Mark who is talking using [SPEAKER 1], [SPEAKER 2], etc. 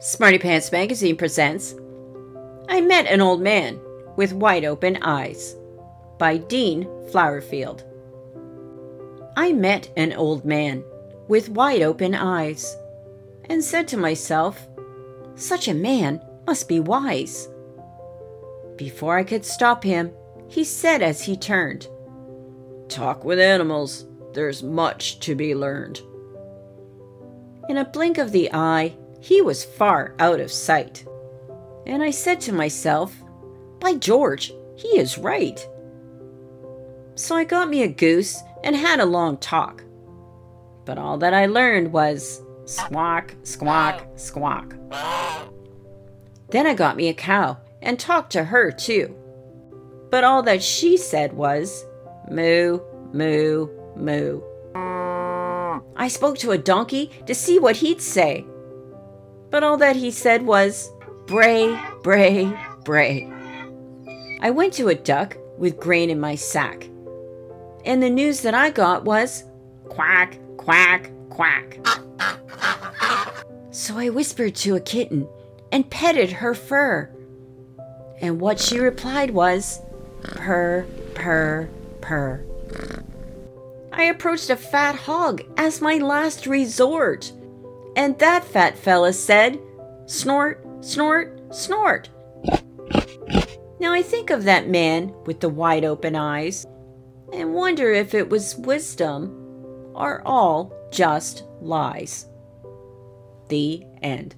[SPEAKER 1] Smarty Pants Magazine presents I Met an Old Man with Wide Open Eyes by Dean Flowerfield. I met an old man with wide open eyes and said to myself, Such a man must be wise. Before I could stop him, he said as he turned, Talk with animals, there's much to be learned. In a blink of the eye, he was far out of sight. And I said to myself, By George, he is right. So I got me a goose and had a long talk. But all that I learned was squawk, squawk, squawk. Then I got me a cow and talked to her too. But all that she said was moo, moo, moo. I spoke to a donkey to see what he'd say. But all that he said was, bray, bray, bray. I went to a duck with grain in my sack. And the news that I got was, quack, quack, quack. So I whispered to a kitten and petted her fur. And what she replied was, purr, purr, purr. I approached a fat hog as my last resort. And that fat fella said, Snort, snort, snort. Now I think of that man with the wide open eyes and wonder if it was wisdom or all just lies. The end.